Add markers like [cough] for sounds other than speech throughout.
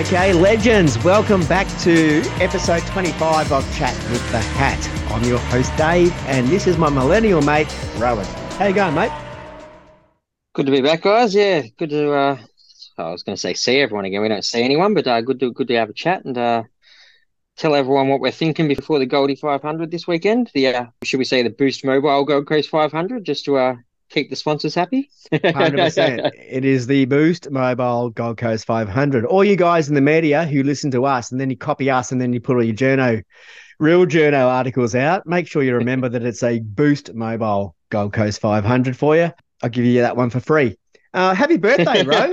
Okay, legends, welcome back to episode 25 of Chat with the Hat. I'm your host, Dave, and this is my millennial mate, Rowan. How you going, mate? Good to be back, guys. Yeah, good to. Uh, I was going to say see everyone again. We don't see anyone, but uh, good to good to have a chat and uh, tell everyone what we're thinking before the Goldie 500 this weekend. The uh, should we say the Boost Mobile Gold Coast 500, just to uh, keep the sponsors happy. 100%. [laughs] it is the Boost Mobile Gold Coast 500. All you guys in the media who listen to us and then you copy us and then you put all your journo, real journo articles out, make sure you remember that it's a Boost Mobile Gold Coast 500 for you. I'll give you that one for free. Uh, happy birthday, [laughs] bro.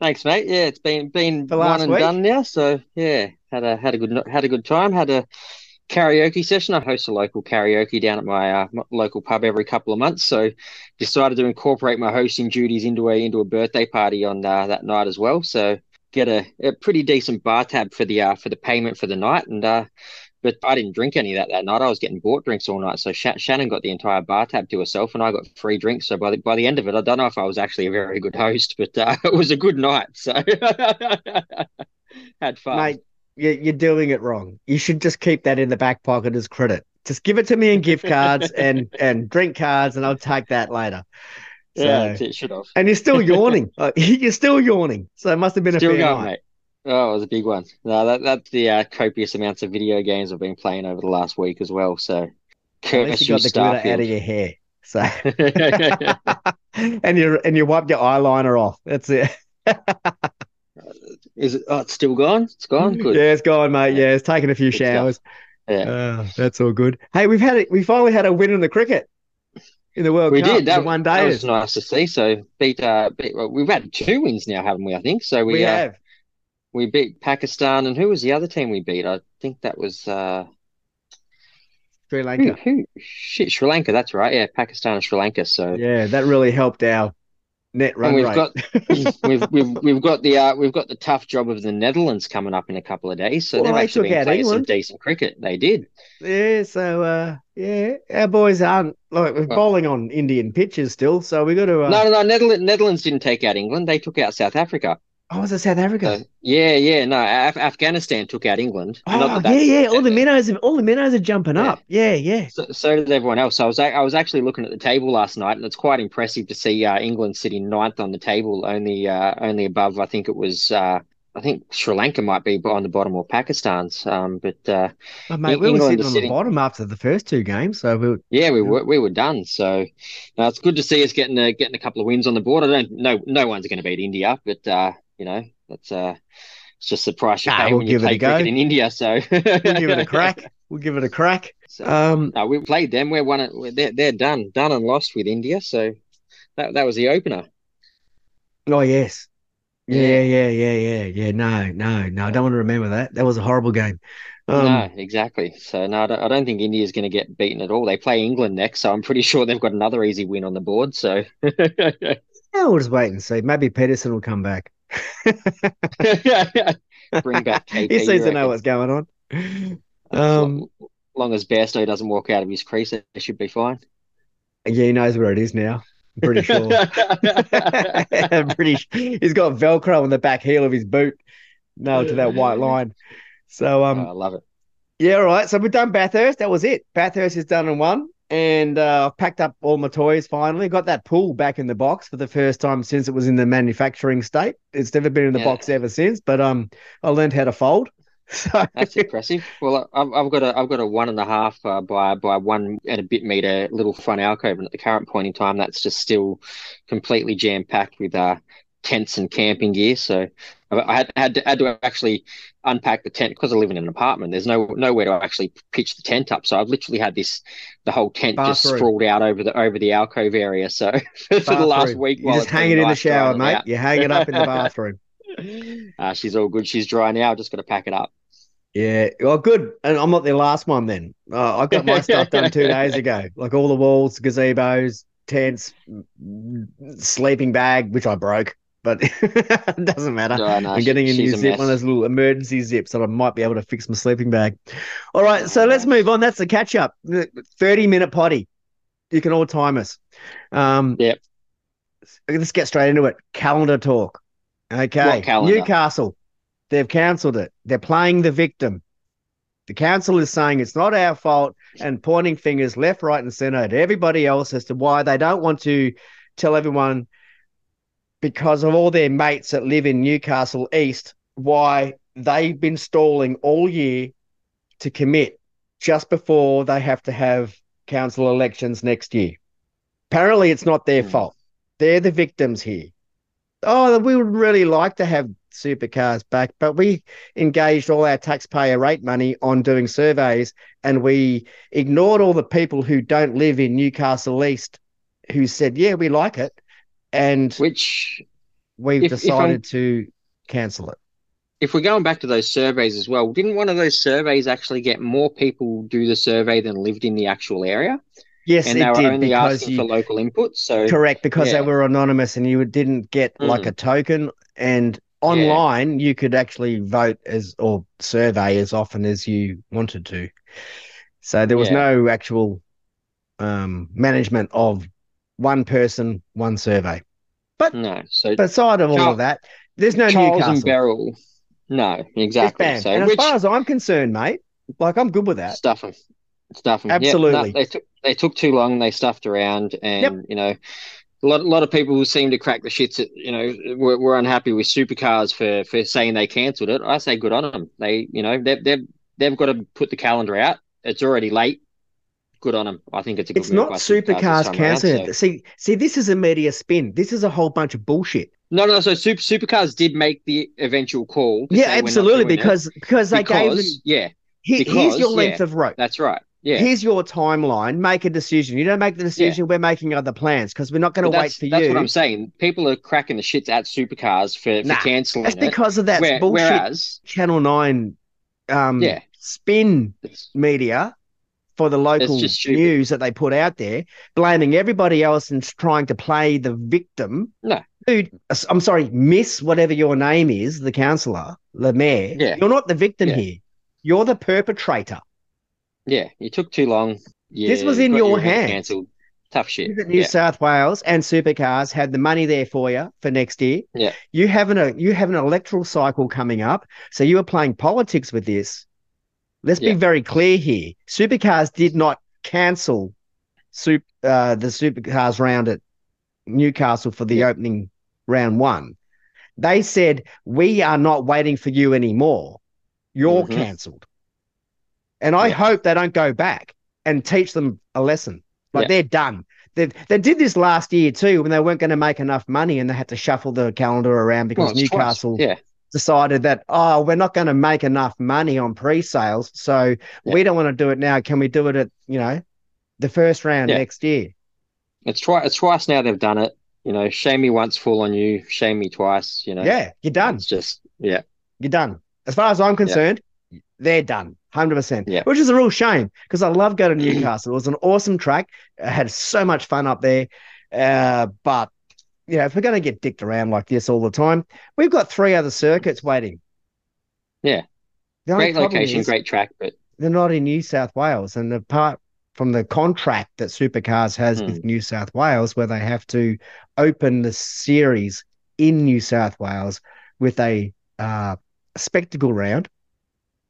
Thanks, mate. Yeah, it's been been one and week. done now. So yeah, had a had a good had a good time. Had a karaoke session. I host a local karaoke down at my, uh, local pub every couple of months. So decided to incorporate my hosting duties into a into a birthday party on uh, that night as well. So get a, a pretty decent bar tab for the uh, for the payment for the night and. Uh, but I didn't drink any of that that night. I was getting bought drinks all night. So Sh- Shannon got the entire bar tab to herself, and I got free drinks. So by the by the end of it, I don't know if I was actually a very good host, but uh, [laughs] it was a good night. So [laughs] had fun. Mate, you're doing it wrong. You should just keep that in the back pocket as credit. Just give it to me in gift [laughs] cards and and drink cards, and I'll take that later. So, yeah, it should have. and you're still yawning. [laughs] [laughs] You're still yawning. So it must have been Still a fair going, night. mate. Oh, it was a big one. No, that that's the uh, copious amounts of video games I've been playing over the last week as well. So, At you got the glitter out of your hair. So and you and you wiped your eyeliner off. That's it. Is it? Oh, it's still gone. It's gone. Good. Yeah, it's gone, mate. Yeah, it's taken a few showers. Yeah. Uh, that's all good. Hey, we've had it. We finally had a win in the cricket in the World we Cup. did. That, one that day. was nice to see. So beat. Uh, beat well, we've had two wins now, haven't we? I think so. We We uh, have. we beat Pakistan, and who was the other team we beat? I think that was uh, Sri who, Lanka. who? Shit, Sri Lanka. That's right. Yeah, Pakistan and Sri Lanka. So Yeah, that really helped our net run and we've rate. got [laughs] we've we've we've got the uh, we've got the tough job of the Netherlands coming up in a couple of days. So Well, they've they actually took been out playing some decent cricket. They did. Yeah, so uh, yeah, our boys aren't like we're Well- bowling on Indian pitches still, so we got to. Uh, No, no, no. Netherlands, Netherlands didn't take out England. They took out South Africa. Oh, was it South Africa? So, yeah, yeah. No, Af- Afghanistan took out England. oh, Not that yeah, yeah. All the minnows, are, all the minnows are jumping Yeah. up. Yeah, yeah. So, so did everyone else. I was I was actually looking at the table last night, and it's quite impressive to see uh, England sitting ninth on the table, only uh, only above. I think it was. Uh, I think Sri Lanka might be on the bottom or Pakistan's. Um, but uh, Oh, mate, we were England sitting on the bottom after the first two games, so we were, yeah, we were we were done. So uh, it's good to see us getting a, getting a couple of wins on the board. I don't know. No one's going to beat India, but uh, you know that's uh, it's just the price you Nah, pay we'll when you give it a play go. cricket in India. So we'll give it a crack. [laughs] We'll give it a crack. So, Um, no, we played them. We're one. They're they're done, done and lost with India. So that that was the opener. oh yes, yeah, Yeah. yeah, yeah, yeah. No, no, no. I don't want to remember that. That was a horrible game. Um, no, exactly. So no, I don't, I don't think India's going to get beaten at all. They play England next, so I'm pretty [laughs] sure they've got another easy win on the board. So [laughs] yeah, we'll just wait and see. Maybe Pietersen will come back. [laughs] bring back KP. [laughs] he seems to know what's going on. As Um, long, long as Bairstow doesn't walk out of his crease, it should be fine. yeah, he knows where it is now. I'm pretty sure. [laughs] I'm pretty. He's got Velcro on the back heel of his boot, nailed to that white line. So Oh, um, I love it. yeah, all right. So we've done Bathurst. That was it. Bathurst is done and won. And uh, I've packed up all my toys finally. Got that pool back in the box for the first time since it was in the manufacturing state. It's never been in the Yeah. box ever since. But um, I learned how to fold. [laughs] So That's impressive. Well, I've, I've got a I've got a one and a half uh, by by one and a bit meter little front alcove, and at the current point in time, that's just still completely jam packed with uh, tents and camping gear. So I had had to, had to actually unpack the tent because I live in an apartment. There's no nowhere to actually pitch the tent up, so I've literally had this the whole tent just sprawled out over the over the alcove area. So [laughs] for the last week, you just hang it in the shower, mate. out. You hang it up in the [laughs] bathroom. Uh, she's all good. She's dry now. Just got to pack it up. Yeah, well, good. And I'm not the last one then. Uh, I got my stuff done two [laughs] days ago, like all the walls, gazebos, tents, mm, sleeping bag, which I broke, but [laughs] it doesn't matter. No, no, I'm getting a new zip, mess. one of those little emergency zips, so I might be able to fix my sleeping bag. All right, so let's move on. That's the catch up. 30 minute potty. You can all time us. Um, Yep. Let's get straight into it. Calendar talk. Okay. Calendar? Newcastle. They've cancelled it. They're playing the victim. The council is saying it's not our fault and pointing fingers left, right, and center at everybody else as to why they don't want to tell everyone because of all their mates that live in Newcastle East why they've been stalling all year to commit just before they have to have council elections next year. Apparently, it's not their Hmm. fault. They're the victims here. Oh, we would really like to have supercars back, but we engaged all our taxpayer rate money on doing surveys and we ignored all the people who don't live in Newcastle East who said, yeah, we like it. And Which, we've if- if decided to cancel it. if we're going back to those surveys as well, didn't one of those surveys actually get more people do the survey than lived in the actual area? Yes, and it they were did only because asking you, for local input. So correct because Yeah. they were anonymous and you didn't get like Mm. a token and online you could actually vote as or survey as often as you wanted to. So there was Yeah. no actual um, management of one person, one survey. But no, so Beside of all of that, there's no Charles Newcastle. and Beryl, no, exactly. So and which as far as I'm concerned, mate, like I'm good with that. stuff them, stuff them. Absolutely. they took they took too long. They stuffed around, and Yep. you know, a lot a lot of people who seem to crack the shits. At, you know, were, were unhappy with supercars for for saying they cancelled it. I say good on them. They, you know, they've they've they've got to put the calendar out. It's already late. Good on them. I think it's a good It's not Supercars this supercars time around, cancelling so- See, see, this is a media spin. This is a whole bunch of bullshit. No, no. So super supercars did make the eventual call. Yeah, say we're not absolutely, it because because they gave them. because yeah, Here, here's your length yeah. of rope. that's right. Yeah. Here's your timeline. Make a decision. You don't make the decision. We're making other plans because we're not going to wait that's, for that's you. what I'm saying. People are cracking the shits at supercars for, for cancelling That's it. because of that Where- bullshit whereas, Channel Nine um, Yeah. spin it's, media for the local news that they put out there, blaming everybody else and trying to play the victim. No. Dude, I'm sorry, Miss whatever your name is, the councillor, the mayor. Yeah. You're not the victim Yeah. here. You're the perpetrator. yeah, you took too long. Yeah, This was in your event hands. Cancelled. Tough shit. New Yeah. South Wales and supercars had the money there for you for next year. Yeah. You have an you have an electoral cycle coming up, so you are playing politics with this. Let's Yeah. be very clear here. Supercars did not cancel sup, uh, the supercars round at Newcastle for the Yeah. opening round one. They said we are not waiting for you anymore. You're Mhm. cancelled. And I Yeah. hope they don't go back and teach them a lesson. Like they're done. They they did this last year too when they weren't going to make enough money and they had to shuffle the calendar around because Well. Newcastle Yeah. Decided that oh we're not going to make enough money on pre-sales so Yeah. we don't want to do it now. Can we do it at you know the first round Yeah. next year? It's twice. It's twice now they've done it. You know, shame me once, fall on you. Shame me twice. You know. Yeah, you're done. It's just yeah. You're done. As far as I'm concerned, they're done. 100%. Yeah. Which is a real shame because I love going to Newcastle. It was an awesome track. I had so much fun up there. Uh, but, you know, if we're going to get dicked around like this all the time, we've got three other circuits waiting. Yeah. The Great location, great track, but They're not in New South Wales. And apart from the contract that Supercars has Hmm. with New South Wales, where they have to open the series in New South Wales with a uh, spectacle round.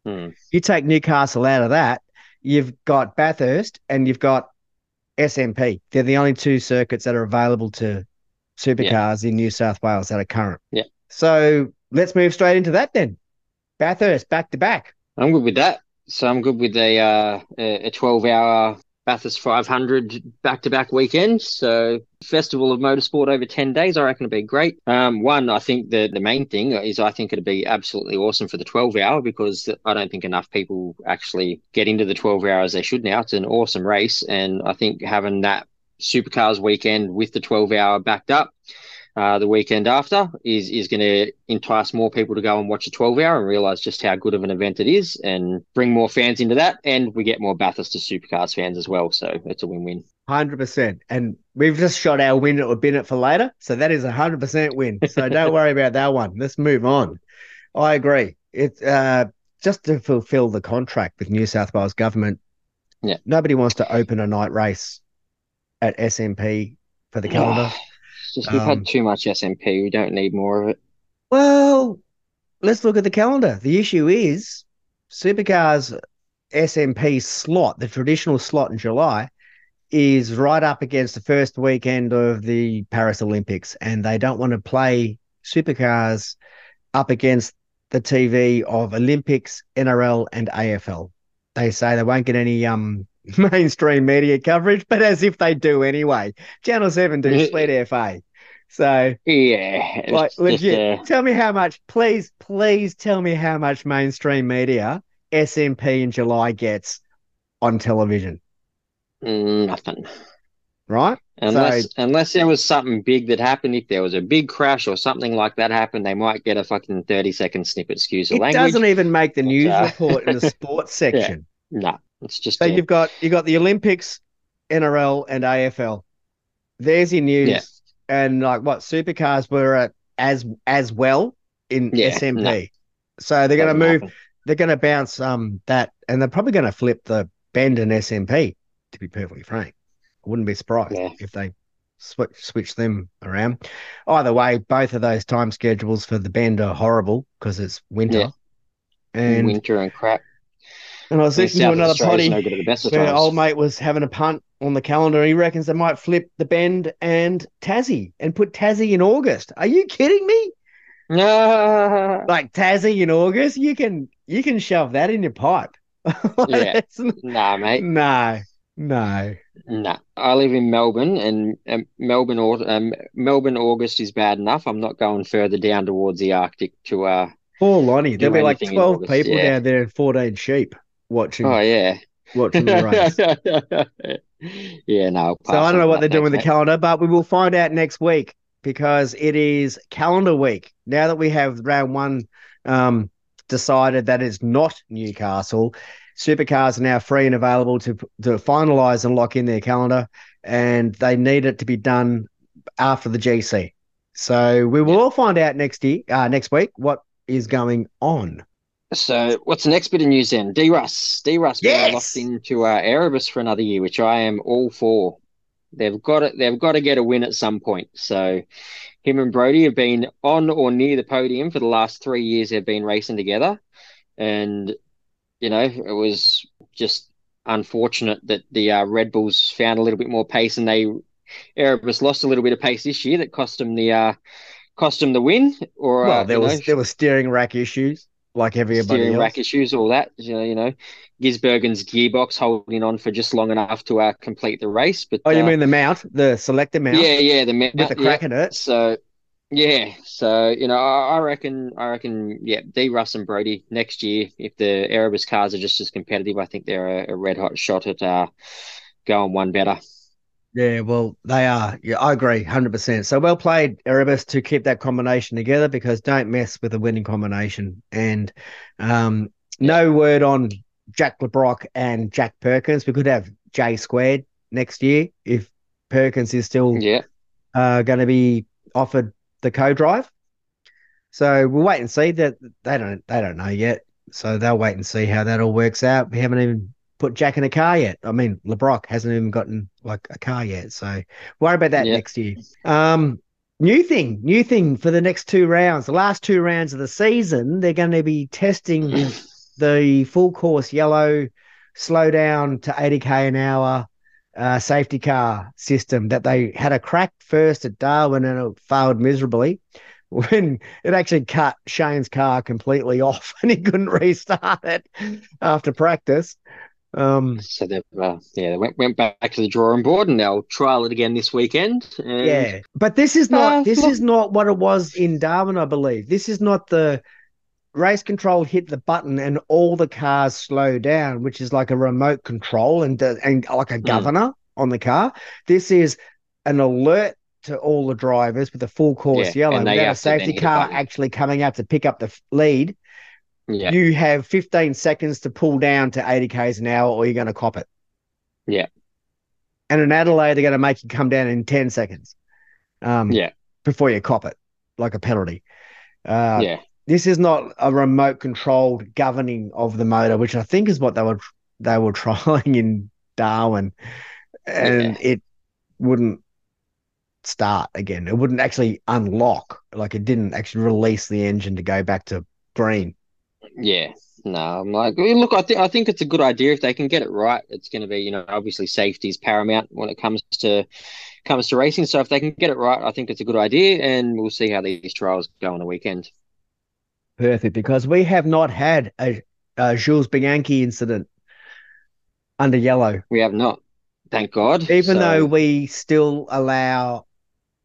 hmm, You take Newcastle out of that, you've got Bathurst and you've got SMP. They're the only two circuits that are available to supercars in New South Wales that are current. Yeah. So let's move straight into that then. Bathurst back to back. I'm good with that. So I'm good with a uh, a 12 hour Bathurst 500 back to back weekend. So festival of motorsport over 10 days, I reckon it'd be great. Um, one, I think the the main thing is I think it'd be absolutely awesome for the 12 hour because I don't think enough people actually get into the 12 hour as they should now. It's an awesome race, and I think having that supercars weekend with the 12 hour backed up uh, the weekend after is is going to entice more people to go and watch a 12 hour and realize just how good of an event it is and bring more fans into that. And we get more Bathurst to supercars fans as well. So it's a win win. Hundred percent, and we've just shot our win or bin it for later, so that is a hundred percent win. So [laughs] don't worry about that one. Let's move on. I agree. It's uh, just to fulfil the contract with New South Wales government. Yeah. nobody wants to open a night race at SMP for the calendar. [sighs] Just we've Um, had too much SMP. We don't need more of it. Well, let's look at the calendar. The issue is Supercars SMP slot, the traditional slot in July, is right up against the first weekend of the Paris Olympics, and they don't want to play Supercars up against the TV of Olympics, NRL, and AFL. They say they won't get any um [laughs] mainstream media coverage, but as if they do anyway. Channel Seven do split FA. So yeah, like legit. Just, uh... Tell me how much, please, please tell me how much mainstream media SMP in July gets on television. Mm, nothing. Right? Unless so, unless there was something big that happened, if there was a big crash or something like that happened, they might get a fucking thirty second snippet. Excuse the it language. It doesn't even make the news uh, report in the [laughs] sports section. Yeah, no, it's just so you've got you got the Olympics, NRL, and AFL. There's your news, yeah. and like what supercars were at as as well in yeah, SMP. No. So they're going to move. Happen. They're going to bounce um that, and they're probably going to flip the bend and SMP. To be perfectly frank. I wouldn't be surprised yeah. if they switch switch them around. Either way, both of those time schedules for the bend are horrible because it's winter. Yeah. And winter and crap. And I was listening to another potty no where old mate was having a punt on the calendar. He reckons they might flip the bend and Tassie and put Tassie in August. Are you kidding me? No. [laughs] like Tassie in August, you can you can shove that in your pipe. [laughs] yeah. nah, mate. No. No. No, I live in Melbourne, and um, Melbourne, um, Melbourne August is bad enough. I'm not going further down towards the Arctic to. uh Poor Lonnie, there'll be like twelve people yeah. down there and fourteen sheep watching. Oh yeah, watching the race. [laughs] yeah, no. So I don't know what they're doing with the calendar, but we will find out next week because it is calendar week. Now that we have round one um, decided that it's not Newcastle, supercars are now free and available to to finalize and lock in their calendar, and they need it to be done after the GC. So we will all find out next year, uh, next week, what is going on. So what's the next bit of news then? D Russ, D Russ yes! being locked into uh, Erebus for another year, which I am all for. They've got it. They've got to get a win at some point. So him and Brodie have been on or near the podium for the last three years. They've been racing together, and you know, it was just unfortunate that the uh, Red Bulls found a little bit more pace and they Erebus lost a little bit of pace this year that cost them the uh, cost them the win. Or well, uh, there was know, there were steering rack issues like everybody steering else. rack issues, all that. You know, you know, Gisbergen's gearbox holding on for just long enough to uh, complete the race. But oh, you uh, mean the mount, the selector mount? Yeah, yeah, the mount with the crack yeah. in it. So yeah, so you know, I, I, reckon, I reckon, yeah, D. Russ and Brodie next year, if the Erebus cars are just as competitive, I think they're a, a red hot shot at uh, going one better. Yeah, well, they are. Yeah, I agree, hundred percent. So well played, Erebus, to keep that combination together because don't mess with a winning combination. And um, no word on Jack Le Brocq and Jack Perkins. We could have J squared next year if Perkins is still yeah uh, going to be offered the co-drive. So we'll wait and see. That they don't they don't know yet. So they'll wait and see how that all works out. We haven't even put Jack in a car yet. I mean, Le Brocq hasn't even gotten like a car yet. So worry about that next year. Um, new thing, new thing for the next two rounds. The last two rounds of the season, they're going to be testing [clears throat] the full course yellow slow down to 80k an hour uh, safety car system that they had a crack first at Darwin and it failed miserably [laughs] when it actually cut Shane's car completely [laughs] off and he couldn't restart it after practice. Um, so they've uh, yeah they went, went back to the drawing board and they'll trial it again this weekend. And... Yeah, but this is not uh, this look... is not what it was in Darwin, I believe. This is not the race control hit the button and all the cars slow down, which is like a remote control and and like a hmm. governor mm. on the car. This is an alert to all the drivers with a full course yeah, yellow without a safety car actually coming out to pick up the lead. Yeah. You have 15 seconds to pull down to 80 k's an hour, or you're going to cop it. Yeah. And in Adelaide, they're going to make you come down in 10 seconds. Um, yeah. Before you cop it, like a penalty. Uh, yeah this is not a remote controlled governing of the motor, which I think is what they were they were [laughs] trying in Darwin, and yeah. it wouldn't start again. It wouldn't actually unlock, like it didn't actually release the engine to go back to green. Yeah, no, I'm like, look, I think I think it's a good idea if they can get it right. It's going to be, you know, obviously safety is paramount when it comes to comes to racing. So if they can get it right, I think it's a good idea, and we'll see how these trials go on the weekend. Perfect, because we have not had a, a Jules Bianchi incident under yellow. We have not, thank God. Even so... though we still allow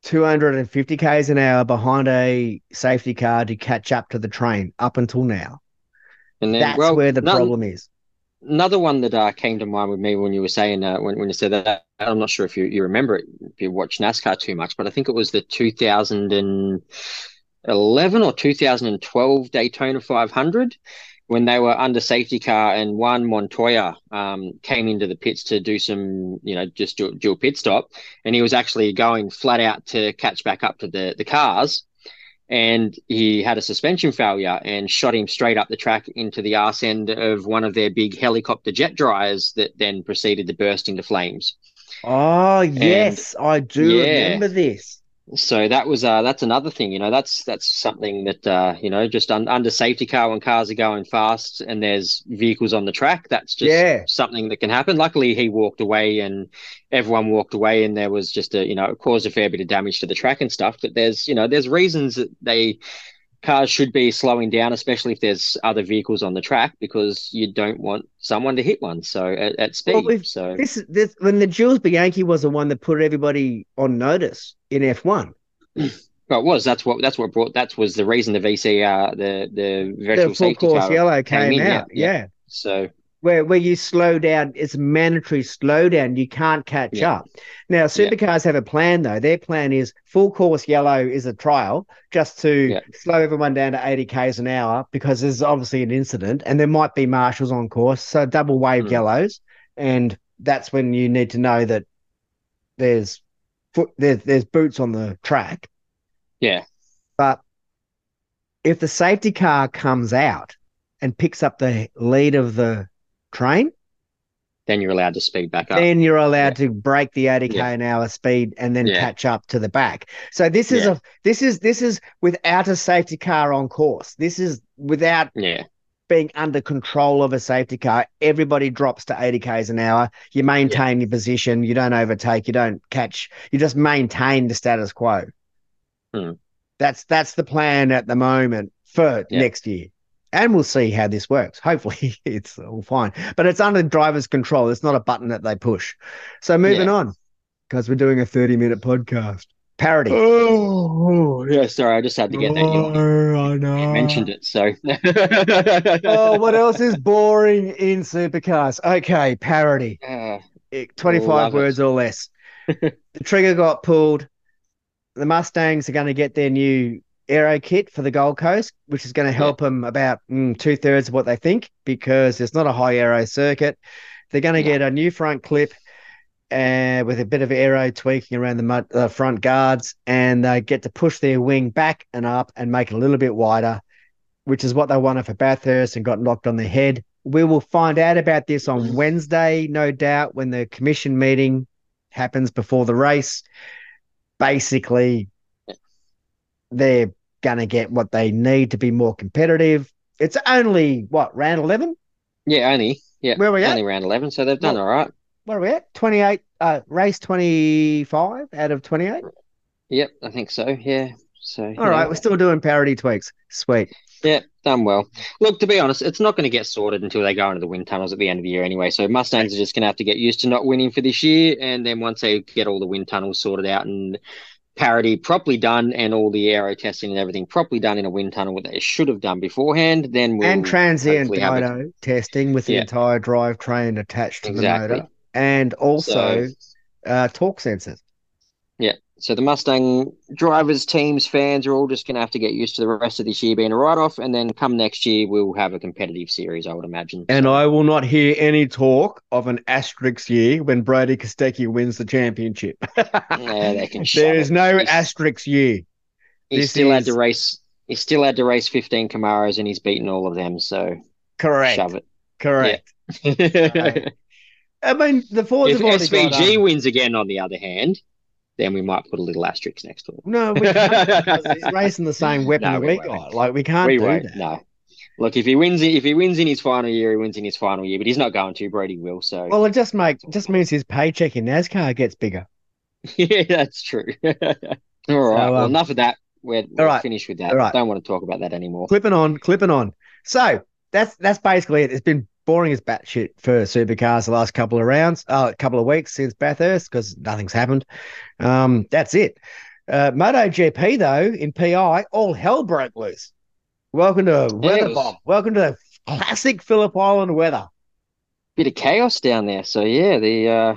250 k's an hour behind a safety car to catch up to the train up until now. And then, that's well, where the problem is. Another one that uh, came to mind with me when you were saying uh, when when you said that, I'm not sure if you, you remember it if you watch NASCAR too much, but I think it was the 2011 or 2012 Daytona 500 when they were under safety car and Juan Montoya um, came into the pits to do some, you know, just do, do a pit stop, and he was actually going flat out to catch back up to the the cars and he had a suspension failure and shot him straight up the track into the arse end of one of their big helicopter jet dryers that then proceeded to burst into flames. Oh yes, and, I do yeah. remember this so that was uh that's another thing you know that's that's something that uh you know just un- under safety car when cars are going fast and there's vehicles on the track that's just yeah. something that can happen luckily he walked away and everyone walked away and there was just a you know it caused a fair bit of damage to the track and stuff but there's you know there's reasons that they cars should be slowing down, especially if there's other vehicles on the track, because you don't want someone to hit one. So at, at speed. Well, so this, this when the Jules Bianchi was the one that put everybody on notice in F one. [clears throat] Well, it was. That's what. That's what brought. That was the reason the VCR, the the virtual the full safety course car yellow came, came out. Yeah. yeah. So where where you slow down, it's mandatory slowdown. You can't catch yeah. up. Now, supercars yeah. have a plan though. Their plan is full course yellow is a trial just to yeah. slow everyone down to 80 k's an hour because there's obviously an incident and there might be marshals on course, so double wave mm. yellows, and that's when you need to know that there's foot there's there's boots on the track. Yeah, but if the safety car comes out and picks up the lead of the train, then you're allowed to speed back up. Then you're allowed yeah. to break the 80k yeah. an hour speed and then yeah. catch up to the back. So this is a this is this is without a safety car on course. This is without yeah. being under control of a safety car. Everybody drops to 80k's an hour. You maintain your position. You don't overtake. You don't catch. You just maintain the status quo. Hmm. That's that's the plan at the moment for next year and we'll see how this works. Hopefully, [laughs] it's all fine, but it's under driver's control. It's not a button that they push. So moving yeah. on, because we're doing a thirty-minute podcast. Parity. Oh, yeah. Sorry, I just had to get that. You I know. mentioned it. So. oh, what [laughs] else is boring in supercars? Okay, parity. Uh, Twenty-five words it. or less. [laughs] the trigger got pulled. The Mustangs are going to get their new aero kit for the Gold Coast, which is going to help yeah. them about mm, two thirds of what they think because it's not a high aero circuit. They're going to yeah. get a new front clip and uh, with a bit of aero tweaking around the mud, uh, front guards, and they get to push their wing back and up and make it a little bit wider, which is what they wanted for Bathurst and got knocked on the head. We will find out about this on Wednesday, no doubt, when the commission meeting happens before the race. Basically, they're going to get what they need to be more competitive. It's only what round eleven? Yeah, only yeah. Where are we only at? round eleven, so they've done well, all right. Where are we at? Twenty eight. Uh, race twenty five out of twenty eight. Yep, I think so. Yeah. So all right, know. we're still doing parity tweaks. Sweet. Yeah, done well. Look, to be honest, it's not going to get sorted until they go into the wind tunnels at the end of the year anyway. So Mustangs are just going to have to get used to not winning for this year, and then once they get all the wind tunnels sorted out and parity properly done and all the aero testing and everything properly done in a wind tunnel, what they should have done beforehand, then we'll and transient dyno testing with the yeah. entire drivetrain attached to exactly. the motor, and also so, uh, torque sensors. So the Mustang drivers, teams, fans are all just going to have to get used to the rest of this year being a write-off, and then come next year we'll have a competitive series, I would imagine. And. I will not hear any talk of an asterisk year when Brodie Kostecki wins the championship. [laughs] yeah, there is no he's, asterisk year. He this still is... had to race. He still had to race fifteen Camaros, and he's beaten all of them. So correct. Shove it. Correct. Yeah. [laughs] I mean, the Fords if SVG got, um... wins again, on the other hand, then we might put a little asterisk next to it. No, we [laughs] can't. he's racing the same weapon no, that we, we got. Like we can't we do won't. that. No, Look, if he wins, if he wins in his final year, he wins in his final year. But he's not going to. Brady will. So. Well, it just make just means his paycheck in NASCAR gets bigger. [laughs] yeah, that's true. [laughs] all right. So, well, um, enough of that. We're, we're right. finished with that. All right. Don't want to talk about that anymore. Clipping on, clipping on. So that's that's basically it. It's been boring as batshit for supercars the last couple of rounds, a uh, couple of weeks since Bathurst because nothing's happened. Um, that's it. Uh, MotoGP though in PI, all hell broke loose. Welcome to weather bomb. Welcome to classic Phillip Island weather. Bit of chaos down there. So yeah, the uh,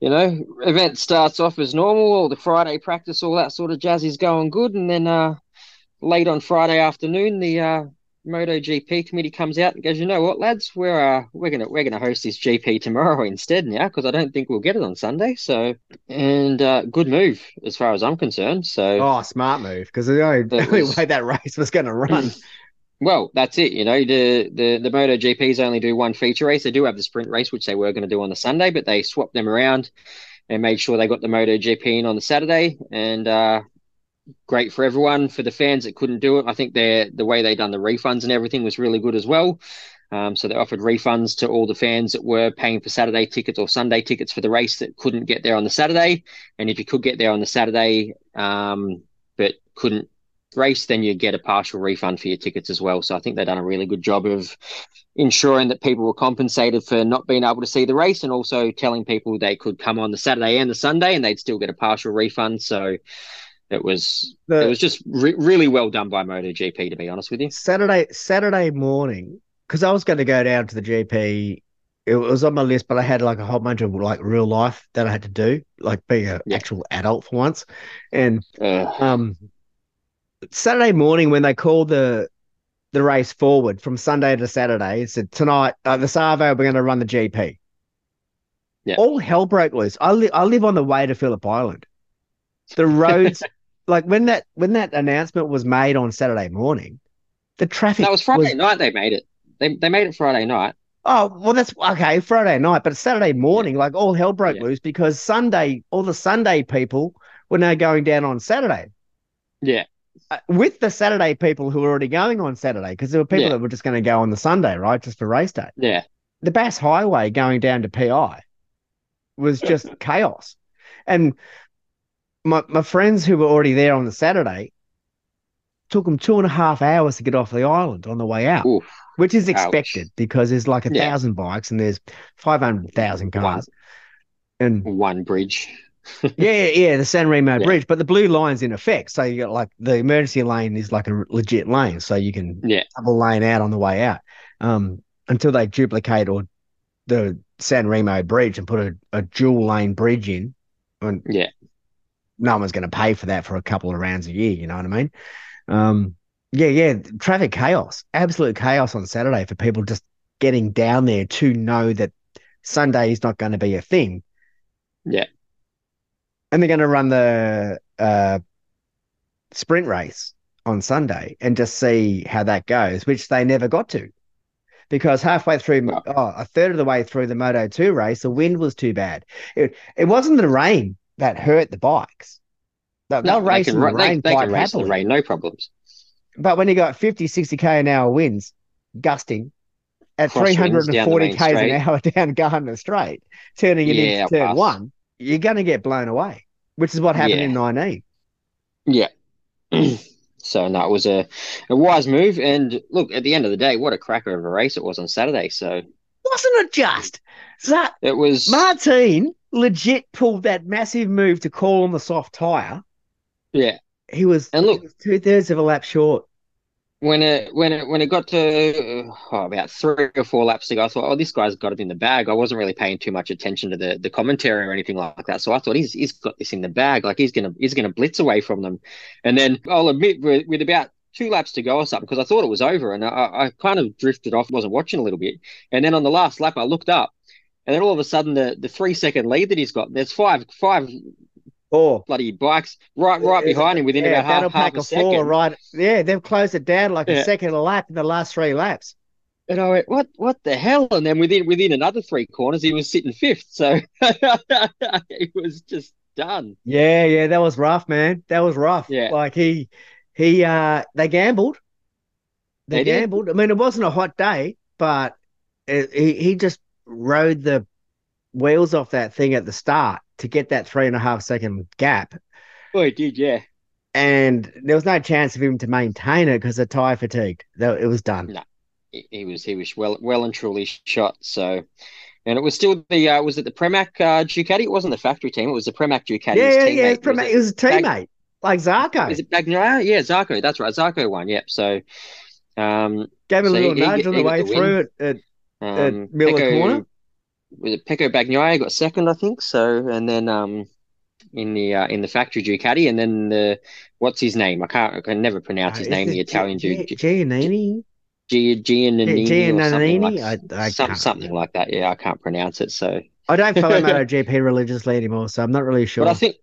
you know event starts off as normal. All the Friday practice, all that sort of jazz is going good, and then uh, late on Friday afternoon, the uh, MotoGP committee comes out and goes, you know what, lads, we're uh, we're gonna we're gonna host this GP tomorrow instead now because I don't think we'll get it on Sunday. So, and uh, good move as far as I'm concerned. So, oh, smart move because the only, the only way that race was going to run. [laughs] Well, that's it. You know, the the the MotoGPs only do one feature race. They do have the sprint race, which they were going to do on the Sunday, but they swapped them around and made sure they got the MotoGP in on the Saturday. And uh, great for everyone. For the fans that couldn't do it, I think they the way they done the refunds and everything was really good as well. Um, so they offered refunds to all the fans that were paying for Saturday tickets or Sunday tickets for the race that couldn't get there on the Saturday. And if you could get there on the Saturday, um, but couldn't race, then you get a partial refund for your tickets as well. So I think they've done a really good job of ensuring that people were compensated for not being able to see the race and also telling people they could come on the Saturday and the Sunday and they'd still get a partial refund. So it was the, it was just re- really well done by MotoGP, to be honest with you. Saturday Saturday morning, because I was going to go down to the GP. It was on my list, but I had like a whole bunch of like real life that I had to do, like being an yeah. actual adult for once. And uh, um, Saturday morning when they called the the race forward from Sunday to Saturday, it said tonight uh, the Savo we're going to run the GP. Yeah. All hell broke loose. I live I live on the way to Phillip Island. The roads like when that when that announcement was made on Saturday morning, the traffic. That was Friday was... night. They made it. They they made it Friday night. Oh well, that's okay. Friday night, but Saturday morning, yeah. like all hell broke yeah. loose because Sunday, all the Sunday people were now going down on Saturday. Yeah. Uh, with the Saturday people who were already going on Saturday, because there were people yeah. that were just going to go on the Sunday, right, just for race day. Yeah. The Bass Highway going down to PI was [laughs] just chaos, and my, my friends who were already there on the Saturday took them two and a half hours to get off the island on the way out, Oof. which is expected Ouch. because there's like a yeah. thousand bikes and there's 500,000 cars. One, and one bridge. [laughs] yeah, yeah, the San Remo yeah. bridge, but the blue line's in effect. So you got like the emergency lane is like a legit lane. So you can yeah. double lane out on the way out um, until they duplicate or the San Remo bridge and put a, a dual lane bridge in. And yeah no one's going to pay for that for a couple of rounds a year. You know what I mean? Um, yeah, yeah. Traffic chaos, absolute chaos on Saturday for people just getting down there to know that Sunday is not going to be a thing. Yeah. And they're going to run the uh, sprint race on Sunday and just see how that goes, which they never got to. Because halfway through, oh, a third of the way through the Moto 2 race, the wind was too bad. It, it wasn't the rain that hurt the bikes. They'll, no, they'll race they can, in the rain they, they quite happily. The rain, no problems. But when you got 50, 60 k an hour winds gusting at 340 k's an hour [laughs] down Gardner Straight, turning it yeah, into turn one, you're going to get blown away, which is what happened yeah. in 19. Yeah. [clears throat] so no, it was a, a wise move. And look, at the end of the day, what a cracker of a race it was on Saturday. So wasn't it just? that it was Martin legit pulled that massive move to call on the soft tire. Yeah, he was. And look, two thirds of a lap short. When it when it when it got to oh, about three or four laps ago, I thought, oh, this guy's got it in the bag. I wasn't really paying too much attention to the the commentary or anything like that. So I thought he's he's got this in the bag. Like he's gonna he's gonna blitz away from them. And then I'll admit, with, with about two laps to go or something because I thought it was over and I, I, kind of drifted off, wasn't watching a little bit. And then on the last lap, I looked up and then all of a sudden, the, the three second lead that he's got, there's five five four bloody bikes right right behind him within yeah, about half, half a, a second. Four, right, yeah, they've closed it down like yeah. a second a lap in the last three laps. And I went, what what the hell? And then within within another three corners, he was sitting fifth. So [laughs] it was just done. Yeah, yeah, that was rough, man. That was rough. Yeah, like he he uh they gambled they, They did. gambled. I mean, it wasn't a hot day, but it, he he just rode the wheels off that thing at the start to get that three and a half second gap, Oh, he did, yeah. and there was no chance of him to maintain it because the tire fatigued. Though it was done. No. He, was he was well well and truly shot. So, and it was still the uh, was it the Pramac uh, Ducati? It wasn't the factory team. It was the Pramac Ducati. yeah, yeah, it was, Was it- it was a teammate like Zarco. Is it Bagnaia? Yeah, Zarco. That's right. Zarco won. Yep. So, um, Gave a little he- he- nudge on he the way the through it. At, um, Miller Pecco- corner? Was it Pecco Bagnaia got second? I think so. And then um, in the uh, in the factory Ducati, and then the what's his name? I can't. I can never pronounce his uh, name. The Italian Gi- dude. Giannini. Gi- Giannini or something Giannini? like, I, I, some, something like that. Yeah, I can't pronounce it. So, I don't follow [laughs] MotoGP religiously anymore, so I'm not really sure. but I think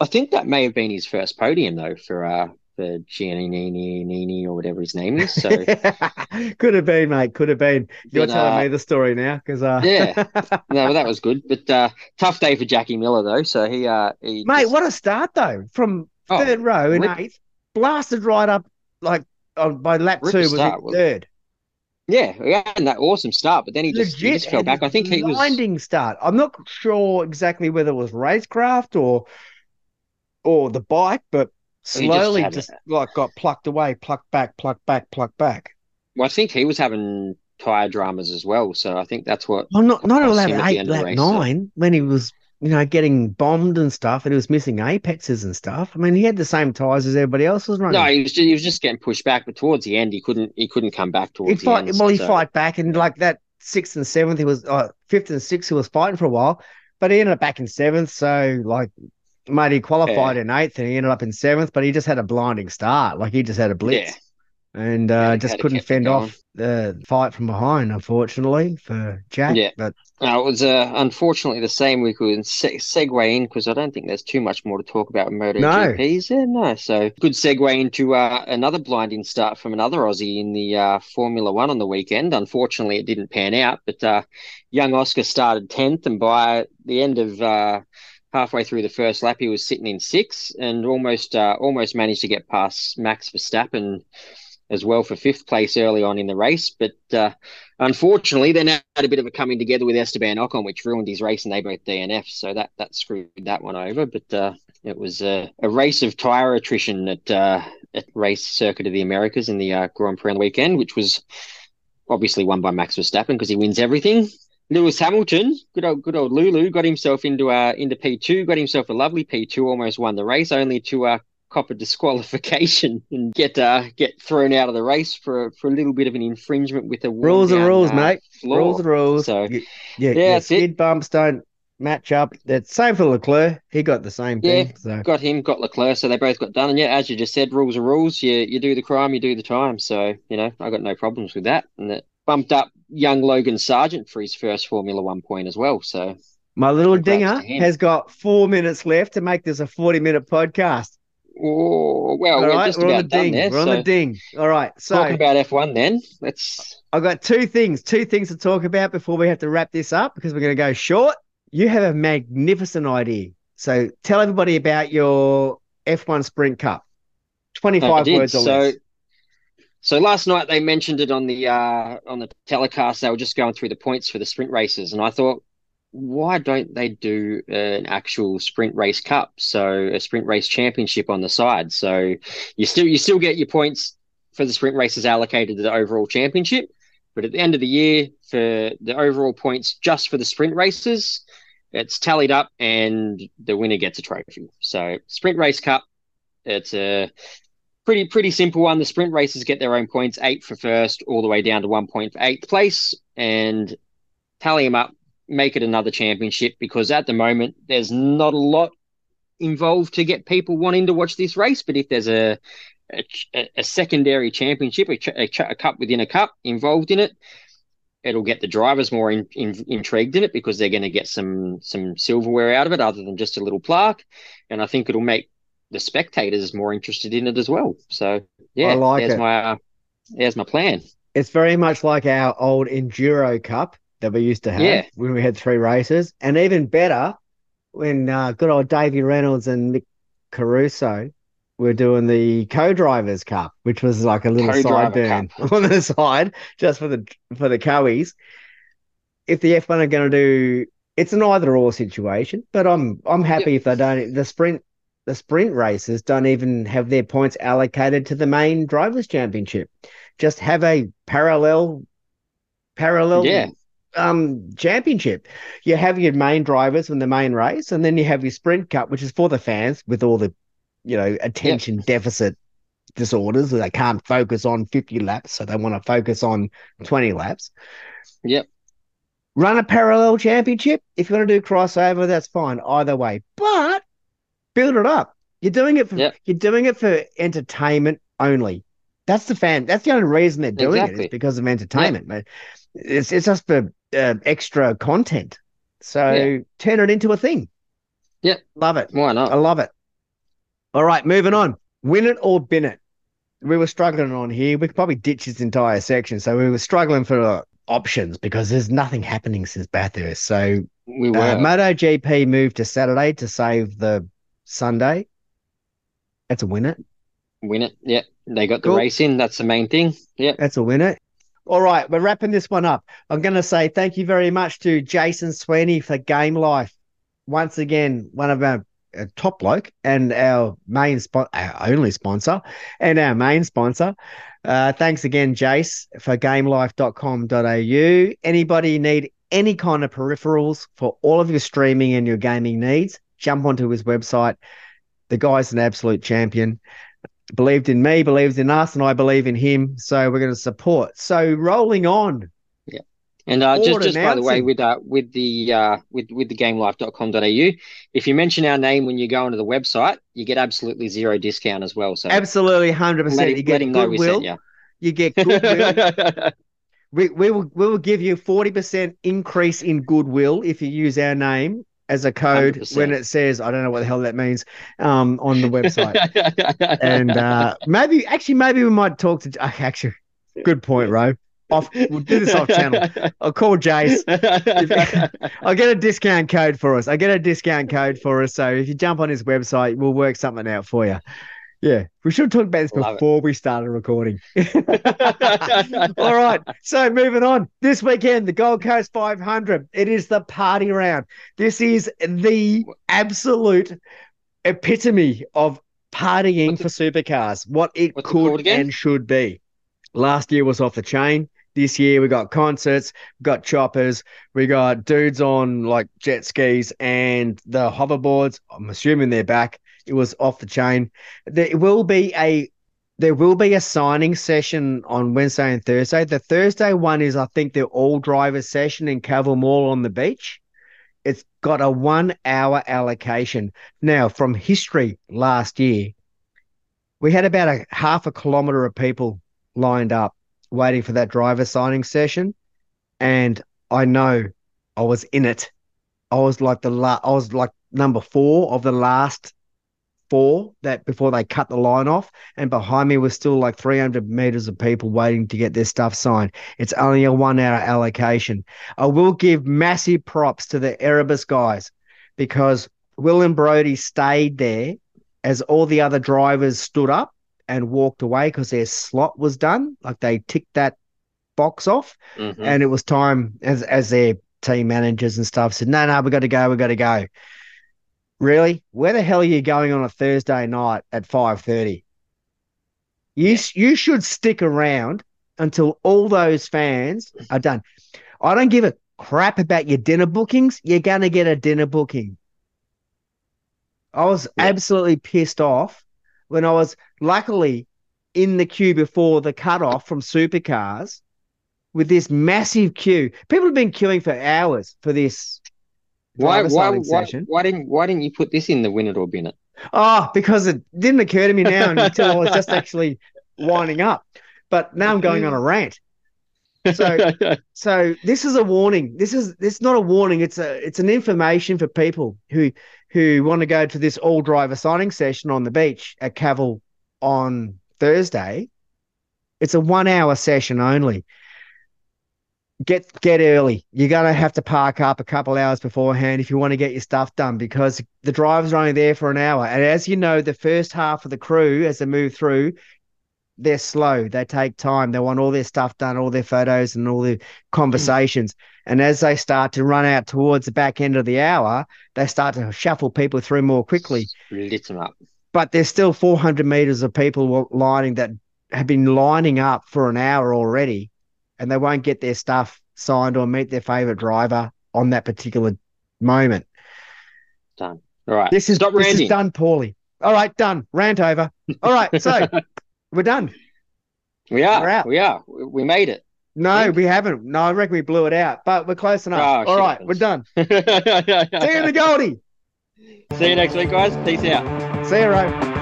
I think that may have been his first podium though for uh for Giannini Nini or whatever his name is. So [laughs] could have been, mate. Could have been. You're But, telling uh, me the story now, because uh, Yeah. [laughs] no, well, that was good. But uh, tough day for Jackie Miller though. So he uh he mate, just- what a start though! From Oh, third row in rip- eighth, blasted right up like on, by lap Rip two was start, third. Yeah, he had that awesome start, but then he just, he Legit, just fell back. I think he was blinding start. I'm not sure exactly whether it was racecraft or or the bike, but He just slowly just, like got plucked away, plucked back, plucked back, plucked back. well, I think he was having tire dramas as well. So I think that's what Well, not not lap at eight, end of the lap race, so- nine, when he was, you know, getting bombed and stuff, and he was missing apexes and stuff. I mean, he had the same tires as everybody else was running. no, he was just, he was just getting pushed back. But towards the end, he couldn't he couldn't come back towards the fight. end. Well, he'd so- fight back, and like that sixth and seventh, he was uh, fifth and sixth, he was fighting for a while, but he ended up back in seventh. So, like, mate, he qualified Yeah. in eighth, and he ended up in seventh, but he just had a blinding start. Like he just had a blitz. Yeah. And uh, just couldn't fend off the fight from behind, unfortunately, for Jack. Yeah. But No, it was uh, unfortunately the same. We could se- segue in because I don't think there's too much more to talk about with MotoGPs. Yeah, no. So good segue into uh, another blinding start from another Aussie in the uh, Formula One on the weekend. Unfortunately, it didn't pan out, but uh, young Oscar started tenth, and by the end of uh, halfway through the first lap, he was sitting in sixth and almost uh, almost managed to get past Max Verstappen as well for fifth place early on in the race, but. Uh, Unfortunately, then had a bit of a coming together with Esteban Ocon, which ruined his race, and they both DNF. So that that screwed that one over. But uh, it was a, a race of tire attrition at uh, at race circuit of the Americas in the uh, Grand Prix on the weekend, which was obviously won by Max Verstappen because he wins everything. Lewis Hamilton, good old good old Lulu, got himself into uh into P two, got himself a lovely P two, almost won the race, only to uh cop a disqualification [laughs] and get uh get thrown out of the race for for a little bit of an infringement with a rules are rules, uh, mate. floor. Rules are rules. So- yeah, Yeah, yeah, skid bumps don't match up. That's same for Leclerc. He got the same Yeah. thing. So got him, got Leclerc, so they both got done. And yeah, as you just said, rules are rules. You you do the crime, you do the time. So you know, I got no problems with that. And it bumped up young Logan Sargent for his first Formula One point as well. So my little dinger has got four minutes left to make this a forty-minute podcast. oh well, All we're right, just we're on the ding. there. We're on the ding. All right, so talking about F one, then let's. I've got two things, two things to talk about before we have to wrap this up because we're going to go short. You have a magnificent idea. So tell everybody about your F1 Sprint Cup. 25 I words or So- less. So last night they mentioned it on the uh, on the telecast. They were just going through the points for the sprint races, and I thought, why don't they do an actual sprint race cup? So a sprint race championship on the side. So you still you still get your points for the sprint races allocated to the overall championship, but at the end of the year, for the overall points just for the sprint races, it's tallied up, and the winner gets a trophy. So sprint race cup. It's a pretty pretty simple one. The sprint races get their own points, eight for first, all the way down to one point for eighth place, and tally them up, make it another championship. Because at the moment, there's not a lot involved to get people wanting to watch this race. But if there's a a, a secondary championship, a, a, a cup within a cup involved in it, it'll get the drivers more in, in, intrigued in it because they're going to get some some silverware out of it, other than just a little plaque. And I think it'll make the spectators is more interested in it as well. So yeah, I like there's it. my uh, there's my plan. It's very much like our old Enduro Cup that we used to have Yeah. when we had three races. And even better when uh, good old Davey Reynolds and Mick Caruso we're doing the co-drivers cup, which was like a little sideburn [laughs] on the side just for the for the coes. If the F1 are going to do, it's an either or situation, but I'm I'm happy yep. if they don't. The sprint the sprint races don't even have their points allocated to the main drivers championship. Just have a parallel parallel yeah. um championship. You have your main drivers in the main race, and then you have your sprint cup, which is for the fans with all the you know attention yep. deficit disorders. They can't focus on 50 laps, so they want to focus on 20 laps. Yep. Run a parallel championship. If you want to do crossover, that's fine. Either way. But build it up. You're doing it for yep. you're doing it for entertainment only. That's the fan. That's the only reason they're doing exactly. it is because of entertainment. Yep. It's it's just for uh, extra content. So yep. turn it into a thing. Yep, love it. Why not? I love it. All right, moving on. Win it or bin it. We were struggling on here. We could probably ditch this entire section. So we were struggling for uh, options because there's nothing happening since Bathurst. So we were. Uh, MotoGP moved to Saturday to save the Sunday. That's a winner. Win it. Yeah. They got the cool. race in. That's the main thing. Yeah. That's a winner. All right. We're wrapping this one up. I'm going to say thank you very much to Jason Sweeney for Game Life. Once again, one of our uh, top bloke and our main spot, our only sponsor, and our main sponsor. Uh, thanks again, Jace, for gamelife.com.au. Anybody need any kind of peripherals for all of your streaming and your gaming needs, jump onto his website. The guy's an absolute champion. Believed in me, believes in us, and I believe in him. So we're going to support. So rolling on. Yeah. And uh, just, just by the way, with uh, with the uh, with with the gamelife.com.au, if you mention our name when you go onto the website, you get absolutely zero discount as well. So absolutely, hundred percent. You get goodwill. You. you get goodwill. we, we will we will give you 40% increase in goodwill if you use our name as a code 100%. when it says I don't know what the hell that means um, on the website. and uh, [laughs] maybe actually maybe we might talk to uh, actually good point, Ro. Off we'll do this off channel. I'll call Jace. I'll get a discount code for us. I get a discount code for us. So if you jump on his website, we'll work something out for you. Yeah, we should have talked about this Love before it. we started recording. [laughs] All right, so moving on. This weekend, the Gold Coast 500. It is the party round. This is the absolute epitome of partying what's for it, supercars. What it could it and should be. Last year was off the chain. This year we got concerts, we got choppers, we got dudes on like jet skis and the hoverboards. I'm assuming they're back. It was off the chain. There will be a there will be a signing session on Wednesday and Thursday. The Thursday one is, I think, the all drivers session in Cavill Mall on the beach. It's got a one hour allocation. Now, from history last year, we had about a half a kilometer of people lined up waiting for that driver signing session. And I know I was in it. I was like the la- I was like number four of the last four that before they cut the line off, and behind me was still like 300 meters of people waiting to get their stuff signed. It's only a one hour allocation. I will give massive props to the Erebus guys because Will and Brodie stayed there as all the other drivers stood up and walked away because their slot was done. Like they ticked that box off, mm-hmm. and it was time as as their team managers and stuff said, "No, no, we got to go, we got to go." Really? Where the hell are you going on a Thursday night at 5:30? You you should stick around until all those fans are done. I don't give a crap about your dinner bookings. You're going to get a dinner booking. I was yeah. absolutely pissed off when I was luckily in the queue before the cutoff from supercars with this massive queue. People have been queuing for hours for this why, why, why, why, didn't why didn't you put this in the win it or bin it? Oh, ah, because it didn't occur to me now until I was just actually winding up. But now I'm going on a rant. So [laughs] so this is a warning. This is it's not a warning, it's a it's an information for people who who want to go to this all driver signing session on the beach at Cavill on Thursday. It's a one hour session only. Get get early. You're gonna have to park up a couple hours beforehand if you want to get your stuff done because the drivers are only there for an hour. And as you know, the first half of the crew, as they move through, they're slow. They take time. They want all their stuff done, all their photos and all their conversations. And as they start to run out towards the back end of the hour, they start to shuffle people through more quickly. Lit them up. But there's still 400 meters of people lining that have been lining up for an hour already and they won't get their stuff signed or meet their favorite driver on that particular moment. Done. All right. This is Stop this ranting. is done poorly. All right, done. Rant over. All right, so [laughs] we're done. We are. We're out. We are. We made it. No, we haven't. No, I reckon we blew it out, but we're close enough. Oh, All right, happens. we're done. [laughs] See you in the Goldie. See you next week, guys. Peace out. See you, Ro. Ya.